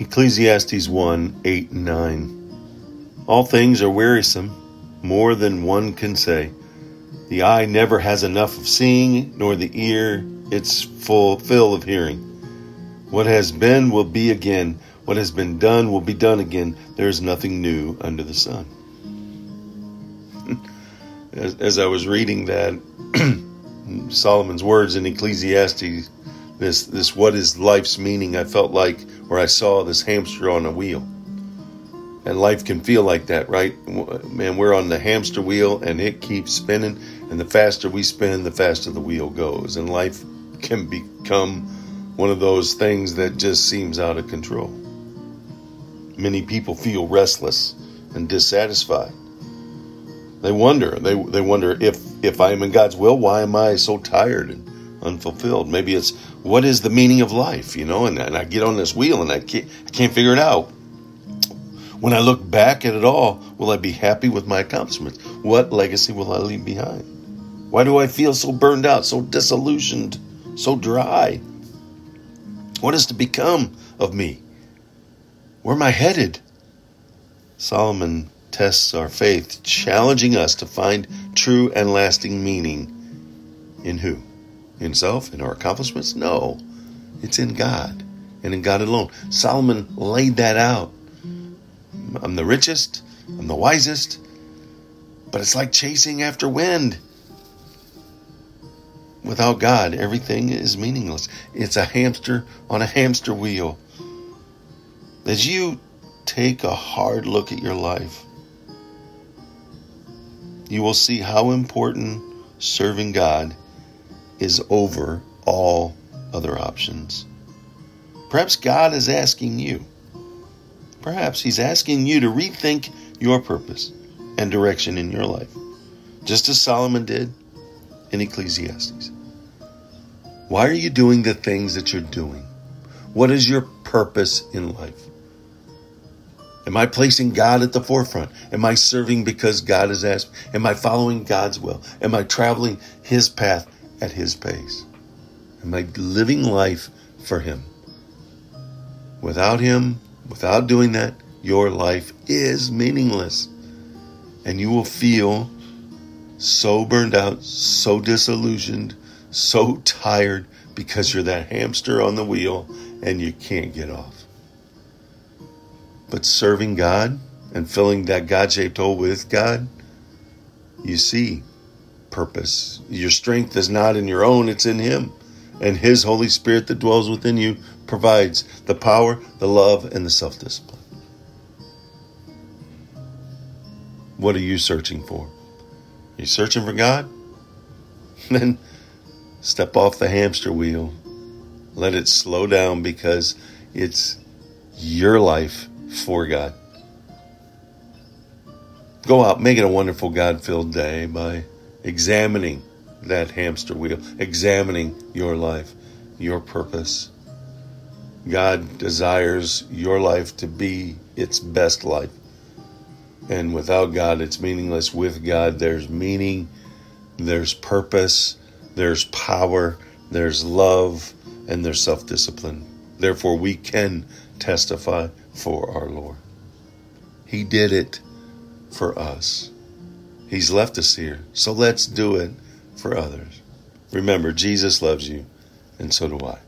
Ecclesiastes 1 8 and 9. All things are wearisome, more than one can say. The eye never has enough of seeing, nor the ear its full fill of hearing. What has been will be again. What has been done will be done again. There is nothing new under the sun. as, as I was reading that, Solomon's words in Ecclesiastes this this what is life's meaning i felt like where i saw this hamster on a wheel. And life can feel like that right? Man we're on the hamster wheel and it keeps spinning. And the faster we spin the faster the wheel goes. And life can become one of those things that just seems out of control. Many people feel restless and dissatisfied. They wonder they, they wonder if if i am in god's will why am i so tired and unfulfilled. Maybe it's what is the meaning of life, you know? And, and I get on this wheel and I can't, I can't figure it out. When I look back at it all, will I be happy with my accomplishments? What legacy will I leave behind? Why do I feel so burned out, so disillusioned, so dry? What is to become of me? Where am I headed? Solomon tests our faith, challenging us to find true and lasting meaning in who? In self, in our accomplishments? No, it's in God and in God alone. Solomon laid that out. I'm the richest, I'm the wisest, but it's like chasing after wind. Without God, everything is meaningless. It's a hamster on a hamster wheel. As you take a hard look at your life, you will see how important serving God is over all other options. Perhaps God is asking you. Perhaps He's asking you to rethink your purpose and direction in your life, just as Solomon did in Ecclesiastes. Why are you doing the things that you're doing? What is your purpose in life? Am I placing God at the forefront? Am I serving because God has asked? Am I following God's will? Am I traveling His path at His pace? Am I living life for Him? Without Him, without doing that, your life is meaningless. And you will feel so burned out, so disillusioned, so tired because you're that hamster on the wheel and you can't get off. But serving God and filling that God shaped hole with God, you see purpose. Your strength is not in your own, it's in Him. And His Holy Spirit that dwells within you provides the power, the love, and the self discipline. What are you searching for? Are you searching for God? Then step off the hamster wheel. Let it slow down because it's your life for God. Go out, make it a wonderful God filled day by examining that hamster wheel, examining your life, your purpose. God desires your life to be its best life. And without God, it's meaningless. With God, there's meaning, there's purpose, there's power, there's love, and there's self discipline. Therefore, we can testify for our Lord. He did it for us. He's left us here. So let's do it for others. Remember, Jesus loves you, and so do I.